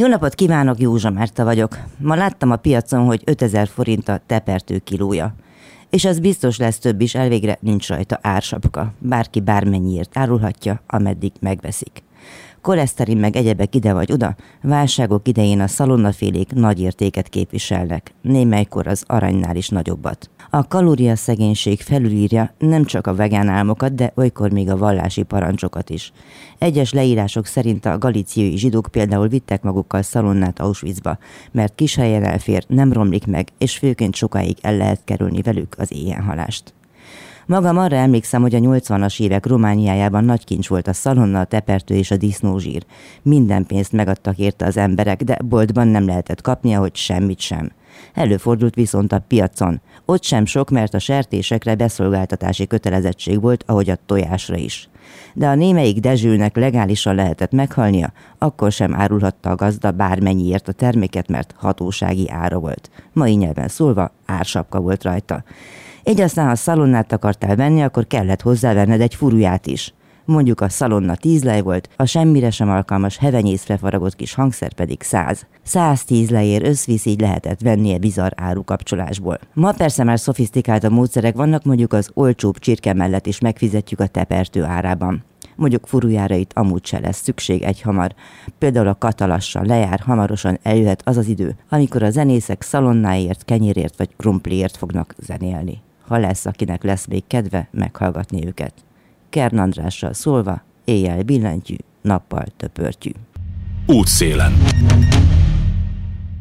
Jó napot kívánok, Józsa Márta vagyok. Ma láttam a piacon, hogy 5000 forint a tepertő kilója. És az biztos lesz több is, elvégre nincs rajta ársapka. Bárki bármennyiért árulhatja, ameddig megveszik koleszterin meg egyebek ide vagy oda, válságok idején a szalonnafélék nagy értéket képviselnek, némelykor az aranynál is nagyobbat. A kalóriaszegénység felülírja nem csak a vegán álmokat, de olykor még a vallási parancsokat is. Egyes leírások szerint a galíciai zsidók például vittek magukkal szalonnát Auschwitzba, mert kis helyen elfér, nem romlik meg, és főként sokáig el lehet kerülni velük az éjjenhalást. Magam arra emlékszem, hogy a 80-as évek Romániájában nagy kincs volt a szalonna, a tepertő és a disznózsír. Minden pénzt megadtak érte az emberek, de boltban nem lehetett kapni, hogy semmit sem. Előfordult viszont a piacon. Ott sem sok, mert a sertésekre beszolgáltatási kötelezettség volt, ahogy a tojásra is. De a némelyik Dezsőnek legálisan lehetett meghalnia, akkor sem árulhatta a gazda bármennyiért a terméket, mert hatósági ára volt. Mai nyelven szólva ársapka volt rajta. Így aztán, ha szalonnát akartál venni, akkor kellett hozzávenned egy furuját is. Mondjuk a szalonna tíz lej volt, a semmire sem alkalmas hevenyészre faragott kis hangszer pedig száz. tíz lejér összvisz így lehetett vennie bizarr árukapcsolásból. Ma persze már szofisztikáltabb módszerek vannak, mondjuk az olcsóbb csirke mellett is megfizetjük a tepertő árában. Mondjuk furujára itt amúgy se lesz szükség egy hamar. Például a katalassan lejár, hamarosan eljöhet az az idő, amikor a zenészek szalonnáért, kenyérért vagy krumpliért fognak zenélni ha lesz, akinek lesz még kedve meghallgatni őket. Kern Andrással szólva, éjjel billentyű, nappal töpörtyű. Útszélen.